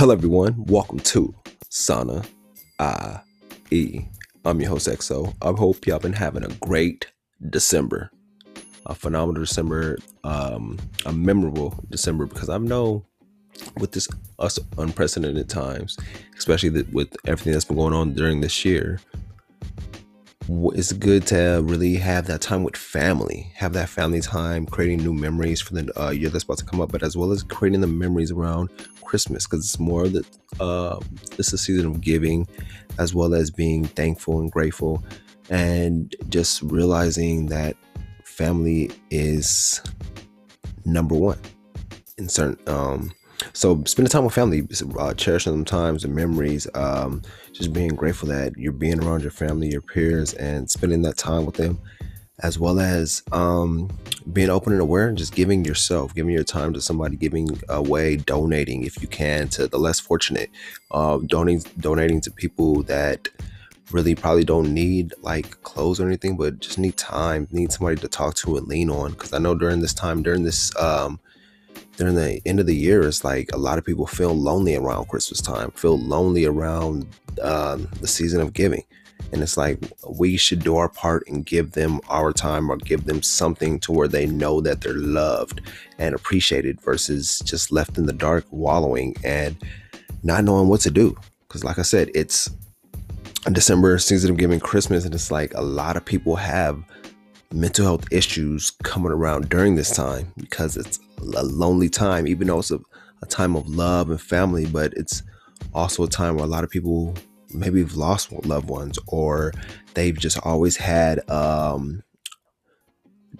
Hello, everyone. Welcome to Sana IE. I'm your host, EXO. I hope y'all been having a great December, a phenomenal December, um, a memorable December because I know with this us unprecedented times, especially with everything that's been going on during this year, it's good to really have that time with family, have that family time, creating new memories for the uh, year that's about to come up, but as well as creating the memories around Christmas because it's more that uh, it's a season of giving, as well as being thankful and grateful, and just realizing that family is number one in certain um, so spending time with family, uh, cherishing them times and memories, um, just being grateful that you're being around your family, your peers, and spending that time with them, as well as um, being open and aware and just giving yourself, giving your time to somebody, giving away, donating if you can to the less fortunate, uh, donating donating to people that really probably don't need like clothes or anything, but just need time, need somebody to talk to and lean on. Because I know during this time, during this um, during the end of the year, it's like a lot of people feel lonely around Christmas time, feel lonely around um, the season of giving. And it's like we should do our part and give them our time or give them something to where they know that they're loved and appreciated versus just left in the dark, wallowing and not knowing what to do. Because, like I said, it's December season of giving Christmas, and it's like a lot of people have mental health issues coming around during this time because it's a lonely time, even though it's a, a time of love and family, but it's also a time where a lot of people maybe have lost loved ones or they've just always had um,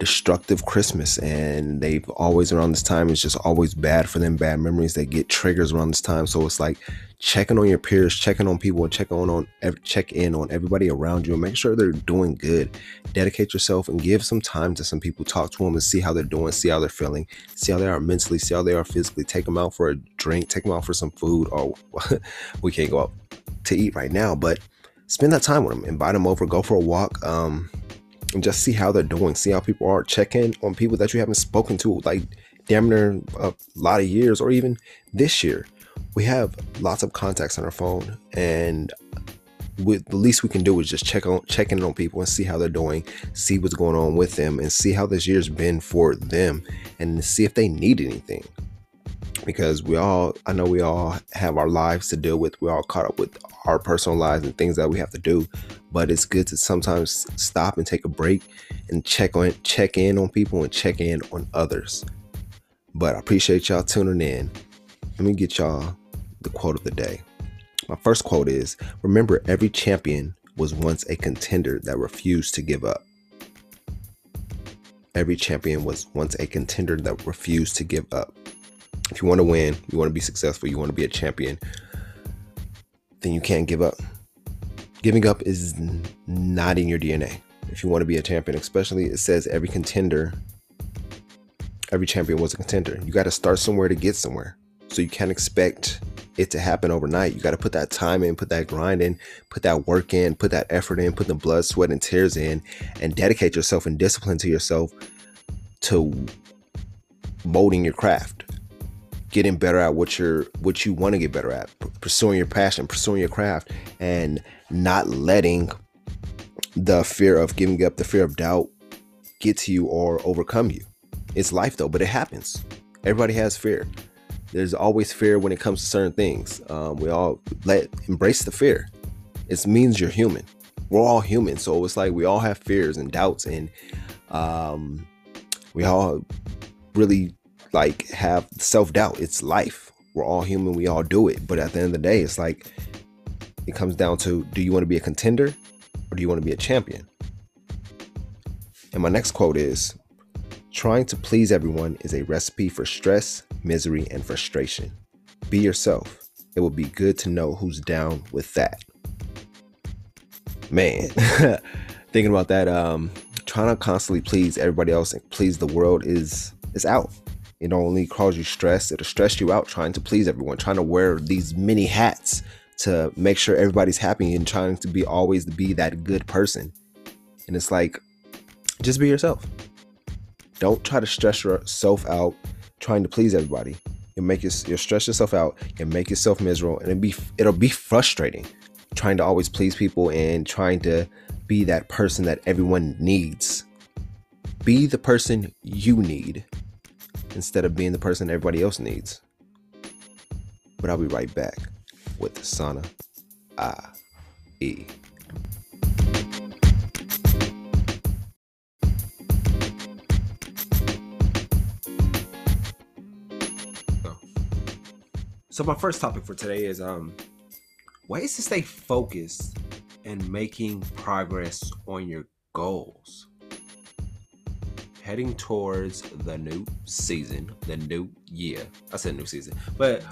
destructive Christmas and they've always around this time it's just always bad for them, bad memories. They get triggers around this time. So it's like checking on your peers, checking on people, checking on, on check in on everybody around you and make sure they're doing good. Dedicate yourself and give some time to some people. Talk to them and see how they're doing, see how they're feeling, see how they are mentally, see how they are physically. Take them out for a drink, take them out for some food, or we can't go out to eat right now, but spend that time with them. Invite them over, go for a walk. Um, and just see how they're doing, see how people are. Check in on people that you haven't spoken to like damn near a lot of years or even this year. We have lots of contacts on our phone, and with the least we can do is just check on checking on people and see how they're doing, see what's going on with them, and see how this year's been for them, and see if they need anything because we all I know we all have our lives to deal with. We're all caught up with our personal lives and things that we have to do. But it's good to sometimes stop and take a break and check on check in on people and check in on others. But I appreciate y'all tuning in. Let me get y'all the quote of the day. My first quote is Remember, every champion was once a contender that refused to give up. Every champion was once a contender that refused to give up. If you want to win, you want to be successful, you want to be a champion, then you can't give up. Giving up is not in your DNA. If you want to be a champion, especially it says every contender, every champion was a contender. You got to start somewhere to get somewhere. So you can't expect it to happen overnight. You got to put that time in, put that grind in, put that work in, put that effort in, put the blood, sweat, and tears in, and dedicate yourself and discipline to yourself to molding your craft getting better at what you're what you want to get better at pursuing your passion pursuing your craft and not letting the fear of giving up the fear of doubt get to you or overcome you. It's life though but it happens. Everybody has fear. There's always fear when it comes to certain things. Um, we all let embrace the fear. It means you're human. We're all human so it's like we all have fears and doubts and um, we all really like have self doubt. It's life. We're all human. We all do it. But at the end of the day, it's like it comes down to do you want to be a contender or do you want to be a champion? And my next quote is trying to please everyone is a recipe for stress, misery, and frustration. Be yourself. It will be good to know who's down with that. Man, thinking about that, um, trying to constantly please everybody else and please the world is is out. It only cause you stress. It'll stress you out trying to please everyone, trying to wear these many hats to make sure everybody's happy and trying to be always to be that good person. And it's like, just be yourself. Don't try to stress yourself out trying to please everybody. You'll make you you'll stress yourself out. You'll make yourself miserable, and it'll be it'll be frustrating, trying to always please people and trying to be that person that everyone needs. Be the person you need instead of being the person everybody else needs. But I'll be right back with Sana I E. So my first topic for today is um ways to stay focused and making progress on your goals. Heading towards the new season, the new year. I said new season, but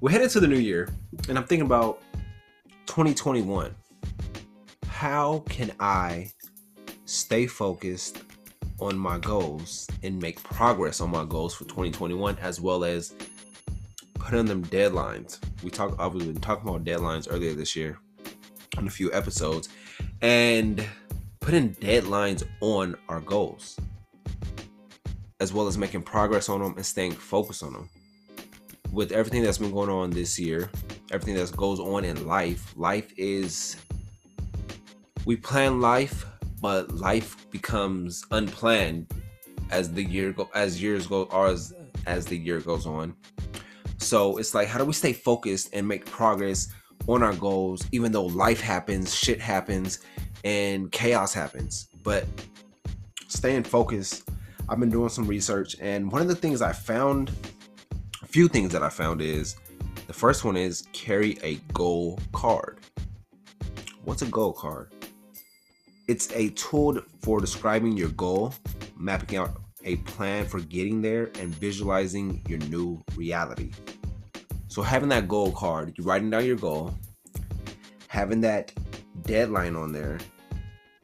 we're headed to the new year, and I'm thinking about 2021. How can I stay focused on my goals and make progress on my goals for 2021 as well as put on them deadlines. We talked uh, I've been talking about deadlines earlier this year on a few episodes and putting deadlines on our goals as well as making progress on them and staying focused on them. With everything that's been going on this year, everything that goes on in life, life is we plan life, but life becomes unplanned as the year go as years go or as, as the year goes on so it's like, how do we stay focused and make progress on our goals, even though life happens, shit happens, and chaos happens? But staying focused, I've been doing some research, and one of the things I found, a few things that I found is the first one is carry a goal card. What's a goal card? It's a tool for describing your goal, mapping out a plan for getting there, and visualizing your new reality. So having that goal card, you're writing down your goal, having that deadline on there,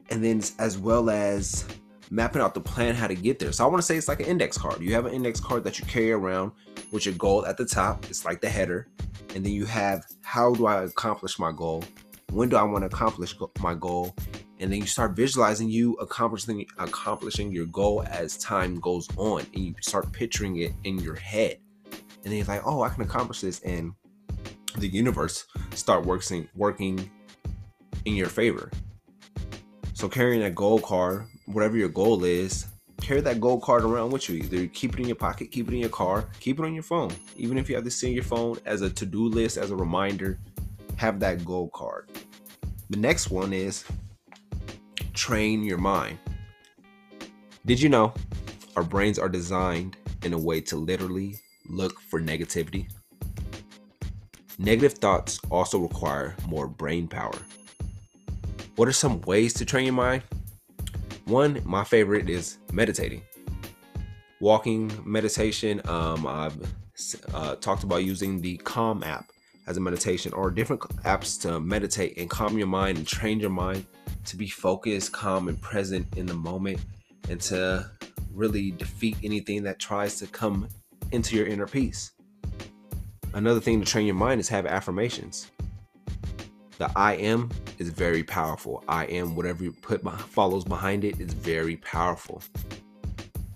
and then as well as mapping out the plan how to get there. So I want to say it's like an index card. You have an index card that you carry around with your goal at the top. It's like the header. And then you have how do I accomplish my goal? When do I want to accomplish my goal? And then you start visualizing you accomplishing accomplishing your goal as time goes on and you start picturing it in your head and then he's like, oh, I can accomplish this, and the universe start working working in your favor. So carrying a goal card, whatever your goal is, carry that goal card around with you. Either keep it in your pocket, keep it in your car, keep it on your phone. Even if you have to see in your phone as a to-do list, as a reminder, have that goal card. The next one is train your mind. Did you know our brains are designed in a way to literally look for negativity. Negative thoughts also require more brain power. What are some ways to train your mind? One, my favorite is meditating. Walking meditation. Um, I've uh, talked about using the Calm app as a meditation or different apps to meditate and calm your mind and train your mind to be focused, calm, and present in the moment and to really defeat anything that tries to come into your inner peace. Another thing to train your mind is have affirmations. The I am is very powerful. I am whatever you put follows behind it is very powerful.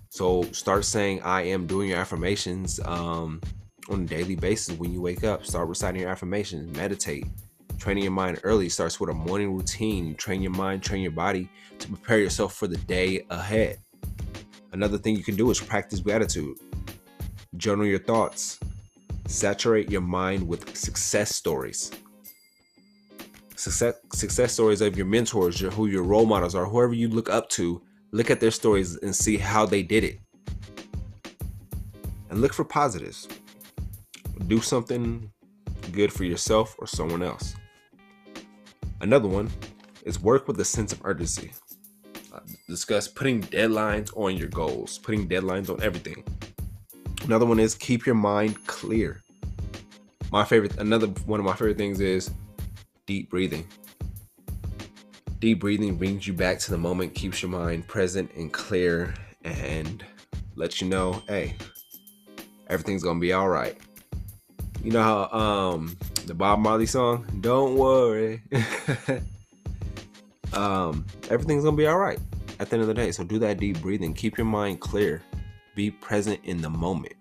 So start saying I am doing your affirmations um, on a daily basis when you wake up. Start reciting your affirmations, meditate. Training your mind early starts with a morning routine. You train your mind, train your body to prepare yourself for the day ahead. Another thing you can do is practice gratitude. Journal your thoughts. Saturate your mind with success stories. Success, success stories of your mentors, your, who your role models are, whoever you look up to. Look at their stories and see how they did it. And look for positives. Do something good for yourself or someone else. Another one is work with a sense of urgency. Uh, discuss putting deadlines on your goals, putting deadlines on everything. Another one is keep your mind clear. My favorite, another one of my favorite things is deep breathing. Deep breathing brings you back to the moment, keeps your mind present and clear, and lets you know, hey, everything's gonna be all right. You know how um the Bob Marley song, "Don't worry," um, everything's gonna be all right at the end of the day. So do that deep breathing, keep your mind clear, be present in the moment.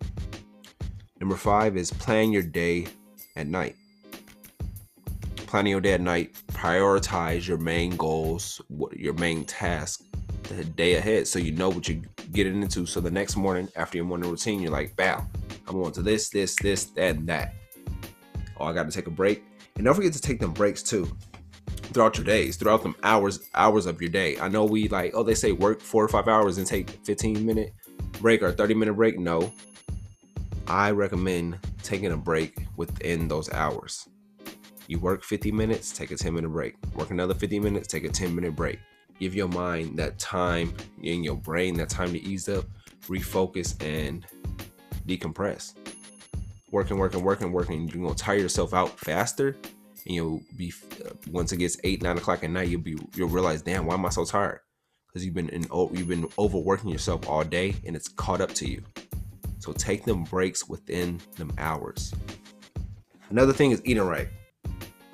Number five is plan your day at night. Planning your day at night, prioritize your main goals, your main task the day ahead so you know what you're getting into. So the next morning after your morning routine, you're like, bam, I'm going to this, this, this, that, and that. Oh, I got to take a break. And don't forget to take them breaks too throughout your days, throughout them hours, hours of your day. I know we like, oh, they say work four or five hours and take 15 minute break or 30 minute break. No, I recommend taking a break within those hours. You work 50 minutes, take a 10 minute break. Work another 50 minutes, take a 10 minute break. Give your mind that time in your brain, that time to ease up, refocus, and decompress. Working, working, working, working. You're gonna tire yourself out faster, and you'll be uh, once it gets eight, nine o'clock at night, you'll be you'll realize, damn, why am I so tired? Because you've been in you've been overworking yourself all day, and it's caught up to you. So take them breaks within them hours. Another thing is eating right.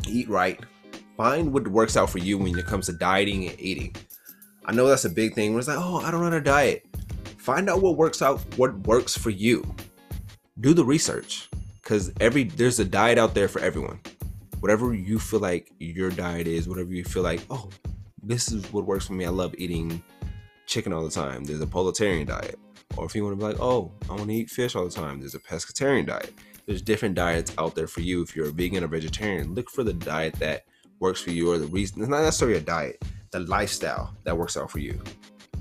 Eat right. Find what works out for you when it comes to dieting and eating. I know that's a big thing. Where it's like, oh, I don't know how to diet. Find out what works out, what works for you. Do the research. Cause every there's a diet out there for everyone. Whatever you feel like your diet is, whatever you feel like, oh, this is what works for me. I love eating chicken all the time. There's a pollotarian diet. Or if you want to be like, oh, I want to eat fish all the time, there's a pescatarian diet. There's different diets out there for you. If you're a vegan or vegetarian, look for the diet that works for you or the reason. It's not necessarily a diet, the lifestyle that works out for you.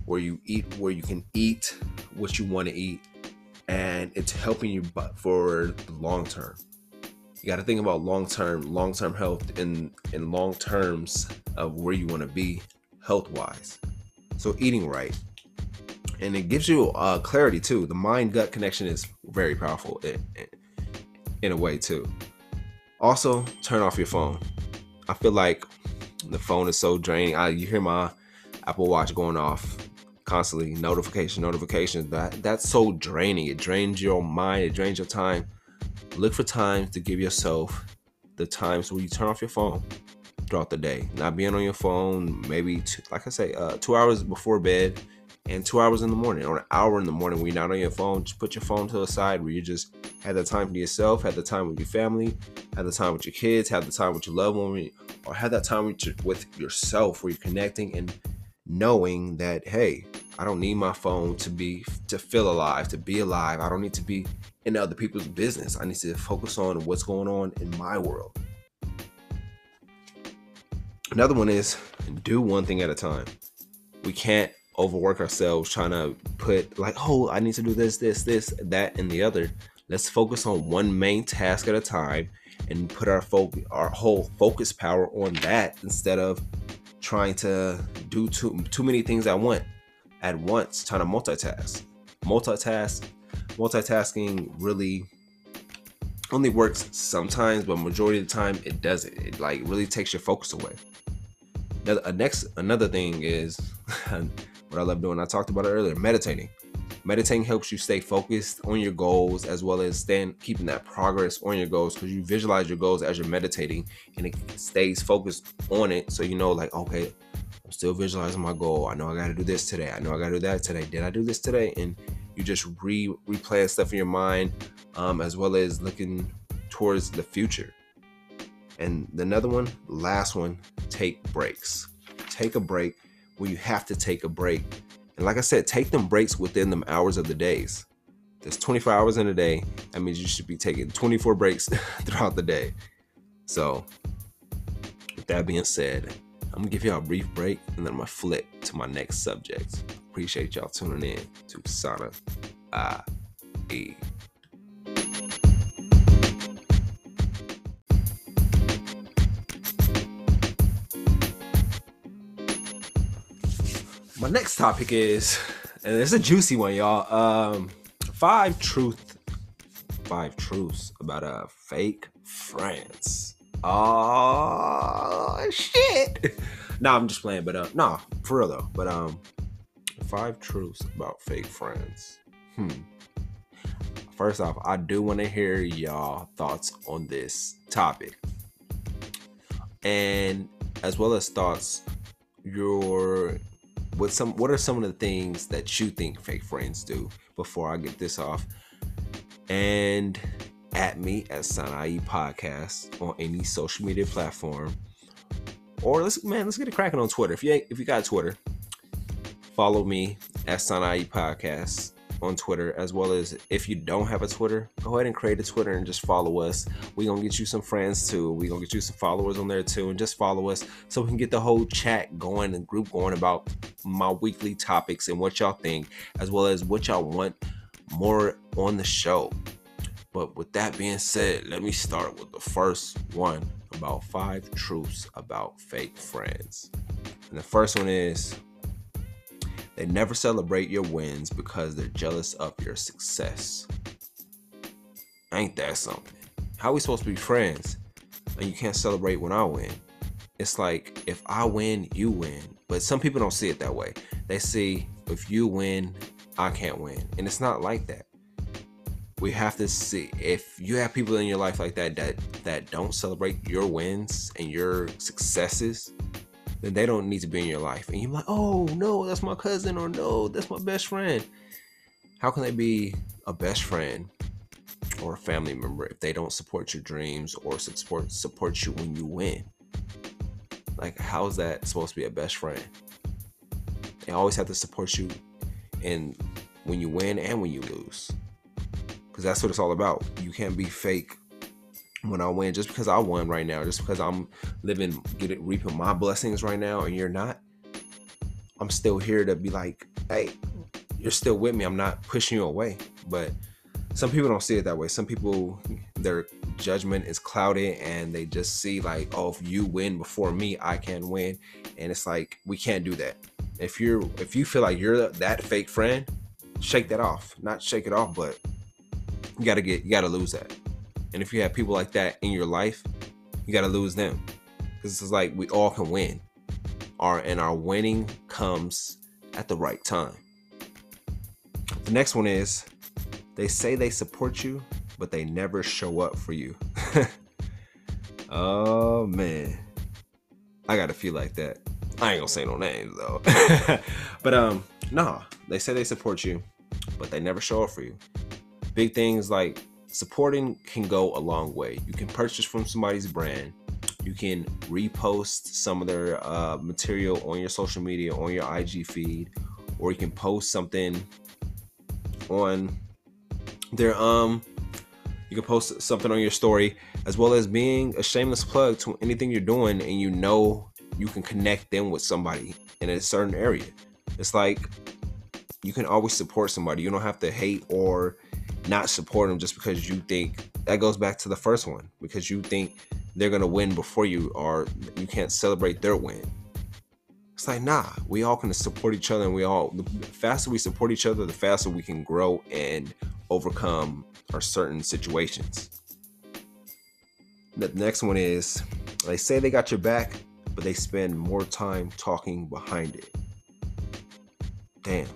Where you eat, where you can eat what you want to eat, and it's helping you but for the long term. You got to think about long term, long term health in in long terms of where you want to be health wise. So eating right, and it gives you uh, clarity too. The mind gut connection is very powerful in, in a way too. Also, turn off your phone. I feel like the phone is so draining. I you hear my Apple Watch going off constantly, notification, notification. That that's so draining. It drains your mind. It drains your time. Look for times to give yourself the times where you turn off your phone throughout the day. Not being on your phone, maybe two, like I say, uh, two hours before bed and two hours in the morning or an hour in the morning when you're not on your phone. Just put your phone to the side where you just have the time for yourself, have the time with your family, have the time with your kids, have the time with your loved one, or have that time with yourself where you're connecting and knowing that hey, I don't need my phone to be to feel alive, to be alive. I don't need to be in other people's business. I need to focus on what's going on in my world. Another one is do one thing at a time. We can't overwork ourselves trying to put like, oh, I need to do this, this, this, that, and the other. Let's focus on one main task at a time and put our focus, our whole focus power on that instead of trying to do too too many things at once at once, trying to multitask. Multitask, multitasking really only works sometimes, but majority of the time it doesn't. It like really takes your focus away. Now, next another thing is what I love doing. I talked about it earlier. Meditating. Meditating helps you stay focused on your goals as well as staying keeping that progress on your goals because you visualize your goals as you're meditating and it stays focused on it. So you know, like, okay, I'm still visualizing my goal. I know I got to do this today. I know I got to do that today. Did I do this today? And you just re replay stuff in your mind, um, as well as looking towards the future. And another one, last one, take breaks. Take a break when you have to take a break and like I said, take them breaks within them hours of the days. There's 24 hours in a day. That means you should be taking 24 breaks throughout the day. So, with that being said, I'm gonna give y'all a brief break and then I'm gonna flip to my next subject. Appreciate y'all tuning in to Sana I next topic is, and it's a juicy one, y'all. Um, five truth, five truths about a fake friends. Oh shit! nah, I'm just playing, but uh, nah, for real though. But um, five truths about fake friends. Hmm. First off, I do want to hear y'all thoughts on this topic, and as well as thoughts your what some what are some of the things that you think fake friends do before I get this off? and at me at Sana'i Podcast on any social media platform. Or let's man, let's get it cracking on Twitter. If you if you got Twitter, follow me at Sana'i Podcast on Twitter, as well as if you don't have a Twitter, go ahead and create a Twitter and just follow us. we gonna get you some friends too. we gonna get you some followers on there too, and just follow us so we can get the whole chat going and group going about my weekly topics and what y'all think, as well as what y'all want more on the show. But with that being said, let me start with the first one about five truths about fake friends. And the first one is they never celebrate your wins because they're jealous of your success. Ain't that something? How we supposed to be friends and you can't celebrate when I win? It's like if I win, you win. But some people don't see it that way. They see if you win, I can't win. And it's not like that. We have to see if you have people in your life like that that that don't celebrate your wins and your successes, then they don't need to be in your life. And you're like, oh no, that's my cousin, or no, that's my best friend. How can they be a best friend or a family member if they don't support your dreams or support support you when you win? Like, how is that supposed to be a best friend? They always have to support you and when you win and when you lose. Because that's what it's all about. You can't be fake when I win, just because I won right now, just because I'm living, getting reaping my blessings right now, and you're not, I'm still here to be like, hey, you're still with me. I'm not pushing you away. But some people don't see it that way. Some people, their judgment is clouded, and they just see like, oh, if you win before me, I can win, and it's like we can't do that. If you're, if you feel like you're that fake friend, shake that off. Not shake it off, but you gotta get, you gotta lose that and if you have people like that in your life, you got to lose them. Because it's like we all can win. Our and our winning comes at the right time. The next one is they say they support you, but they never show up for you. oh man. I gotta feel like that. I ain't gonna say no names though. but um, nah, they say they support you, but they never show up for you. Big things like supporting can go a long way. You can purchase from somebody's brand. You can repost some of their uh, material on your social media, on your IG feed, or you can post something on their um. You can post something on your story, as well as being a shameless plug to anything you're doing, and you know you can connect them with somebody in a certain area. It's like you can always support somebody. You don't have to hate or not support them just because you think that goes back to the first one because you think they're gonna win before you or you can't celebrate their win. It's like nah, we all can support each other and we all the faster we support each other, the faster we can grow and overcome our certain situations. The next one is they say they got your back, but they spend more time talking behind it. Damn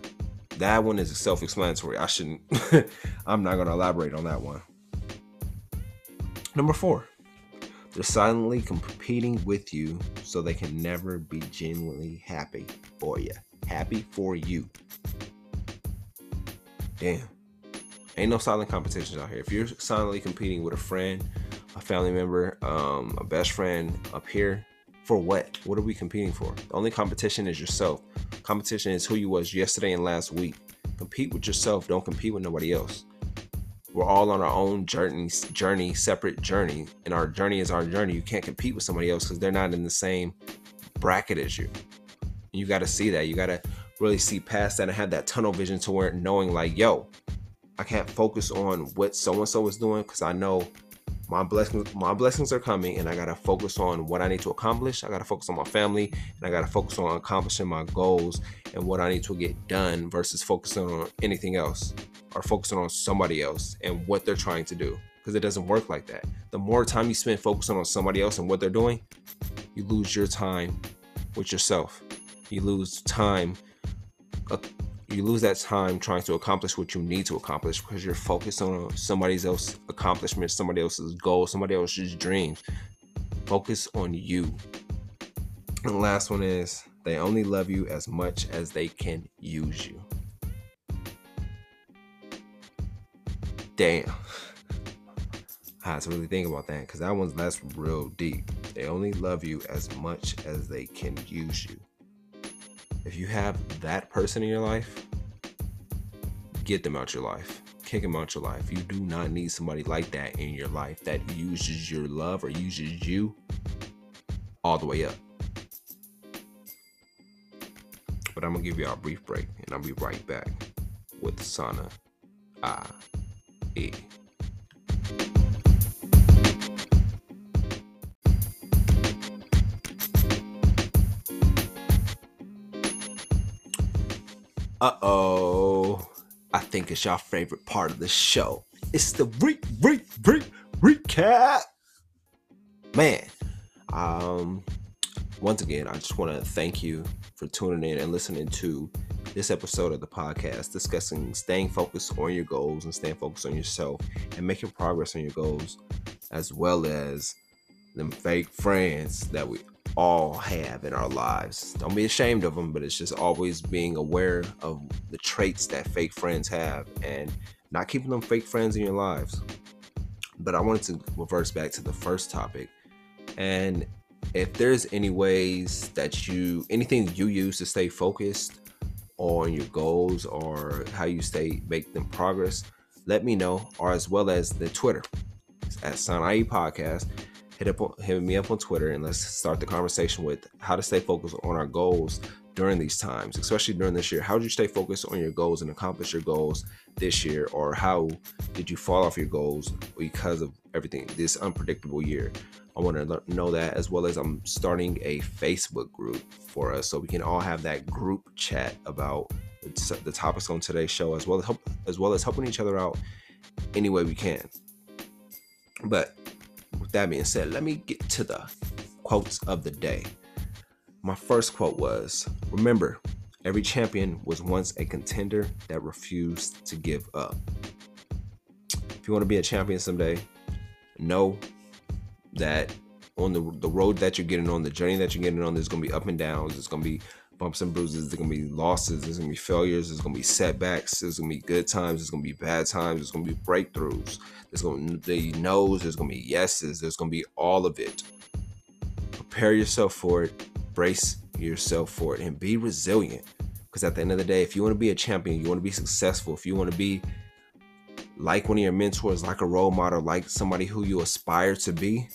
that one is self-explanatory. I shouldn't. I'm not going to elaborate on that one. Number four, they're silently competing with you so they can never be genuinely happy for you. Happy for you. Damn. Ain't no silent competitions out here. If you're silently competing with a friend, a family member, um, a best friend up here, for what? What are we competing for? The only competition is yourself. Competition is who you was yesterday and last week. Compete with yourself. Don't compete with nobody else. We're all on our own journey, journey, separate journey, and our journey is our journey. You can't compete with somebody else because they're not in the same bracket as you. You got to see that. You got to really see past that and have that tunnel vision to where knowing like, yo, I can't focus on what so and so is doing because I know my blessings my blessings are coming and i gotta focus on what i need to accomplish. I gotta focus on my family and i gotta focus on accomplishing my goals and what i need to get done versus focusing on anything else or focusing on somebody else and what they're trying to do because it doesn't work like that. The more time you spend focusing on somebody else and what they're doing you lose your time with yourself. You lose time uh, you lose that time trying to accomplish what you need to accomplish because you're focused on somebody else's accomplishments, somebody else's goals, somebody else's dreams. Focus on you. And the last one is they only love you as much as they can use you. Damn. I had to really think about that because that one's that's real deep. They only love you as much as they can use you. If you have that person in your life, get them out your life. Kick them out your life. You do not need somebody like that in your life that uses your love or uses you all the way up. But I'm gonna give you a brief break and I'll be right back with Sana I E. Uh oh. I think it's your favorite part of the show. It's the re re re recap. Man, um, once again, I just want to thank you for tuning in and listening to this episode of the podcast discussing staying focused on your goals and staying focused on yourself and making progress on your goals, as well as them fake friends that we all have in our lives. Don't be ashamed of them, but it's just always being aware of the traits that fake friends have and not keeping them fake friends in your lives. But I wanted to reverse back to the first topic. And if there's any ways that you, anything you use to stay focused on your goals or how you stay, make them progress, let me know, or as well as the Twitter at Sanai Podcast hit up hit me up on Twitter and let's start the conversation with how to stay focused on our goals during these times, especially during this year. How did you stay focused on your goals and accomplish your goals this year, or how did you fall off your goals because of everything this unpredictable year? I want to know that as well as I'm starting a Facebook group for us so we can all have that group chat about the topics on today's show as well as help, as well as helping each other out any way we can. But with that being said, let me get to the quotes of the day. My first quote was Remember, every champion was once a contender that refused to give up. If you want to be a champion someday, know that on the, the road that you're getting on, the journey that you're getting on, there's going to be up and downs. It's going to be bumps and bruises. There's gonna be losses. There's gonna be failures. There's gonna be setbacks. There's gonna be good times. There's gonna be bad times. There's gonna be breakthroughs. There's gonna be no's. There's gonna be yeses. There's gonna be all of it. Prepare yourself for it. Brace yourself for it, and be resilient. Because at the end of the day, if you want to be a champion, you want to be successful. If you want to be like one of your mentors, like a role model, like somebody who you aspire to be,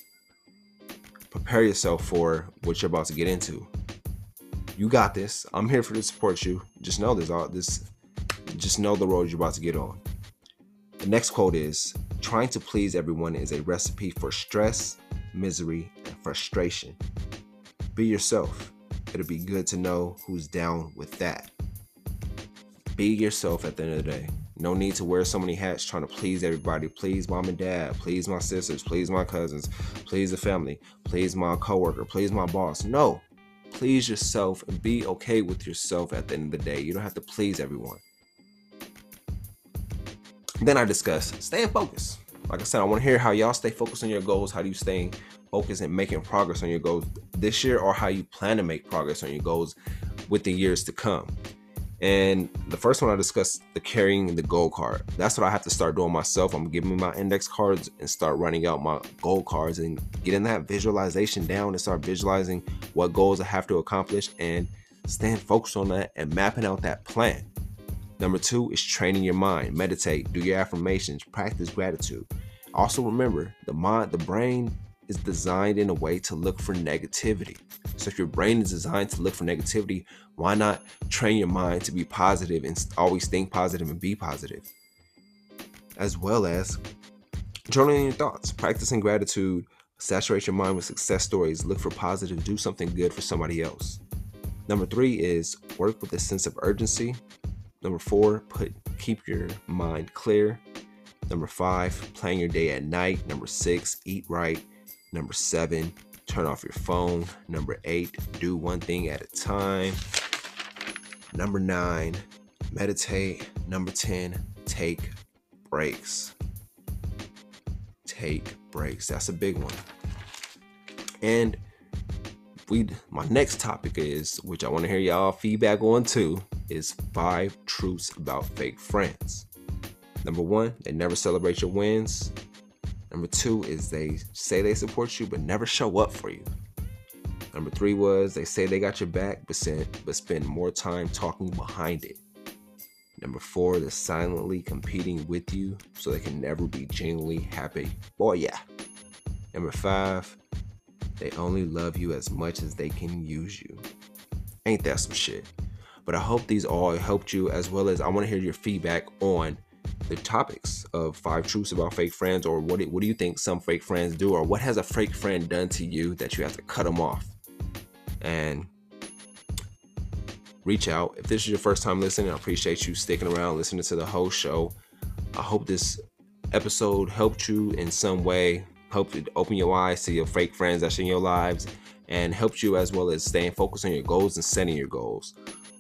prepare yourself for what you're about to get into you got this. I'm here for to support you. Just know this. All this. Just know the road you're about to get on. The next quote is: "Trying to please everyone is a recipe for stress, misery, and frustration. Be yourself. It'll be good to know who's down with that. Be yourself at the end of the day." No need to wear so many hats trying to please everybody. Please mom and dad. Please my sisters. Please my cousins. Please the family. Please my coworker. Please my boss. No please yourself and be okay with yourself at the end of the day. You don't have to please everyone. Then I discuss staying focused. Like I said, I want to hear how y'all stay focused on your goals. How do you stay focused and making progress on your goals this year, or how you plan to make progress on your goals with the years to come? And the first one I discussed the carrying the goal card. That's what I have to start doing myself. I'm giving me my index cards and start running out my goal cards and getting that visualization down and start visualizing what goals I have to accomplish and staying focused on that and mapping out that plan. Number two is training your mind. Meditate, do your affirmations, practice gratitude. Also remember the mind, the brain is designed in a way to look for negativity. So if your brain is designed to look for negativity, why not train your mind to be positive and always think positive and be positive? As well as journaling your thoughts, practicing gratitude, saturate your mind with success stories, look for positive, do something good for somebody else. Number three is work with a sense of urgency. Number four, put keep your mind clear. Number five, plan your day at night. Number six, eat right. Number seven, turn off your phone. Number eight, do one thing at a time. Number nine, meditate. Number 10, take breaks. Take breaks. That's a big one. And we my next topic is, which I want to hear y'all feedback on too, is five truths about fake friends. Number one, they never celebrate your wins. Number two is they say they support you but never show up for you. Number three was they say they got your back but, send, but spend more time talking behind it. Number four, they're silently competing with you so they can never be genuinely happy. Boy, yeah. Number five, they only love you as much as they can use you. Ain't that some shit? But I hope these all helped you as well as I want to hear your feedback on the topics of five truths about fake friends or what what do you think some fake friends do or what has a fake friend done to you that you have to cut them off? And reach out. If this is your first time listening i appreciate you sticking around listening to the whole show. I hope this episode helped you in some way helped it open your eyes to your fake friends that's in your lives and helped you as well as staying focused on your goals and setting your goals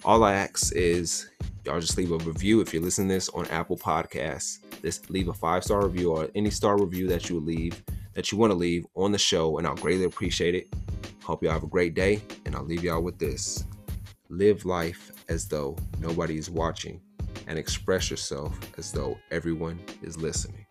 all i ask is y'all just leave a review if you're listening to this on Apple Podcasts. Just leave a five star review or any star review that you leave that you want to leave on the show, and I'll greatly appreciate it. Hope y'all have a great day, and I'll leave y'all with this: live life as though nobody is watching, and express yourself as though everyone is listening.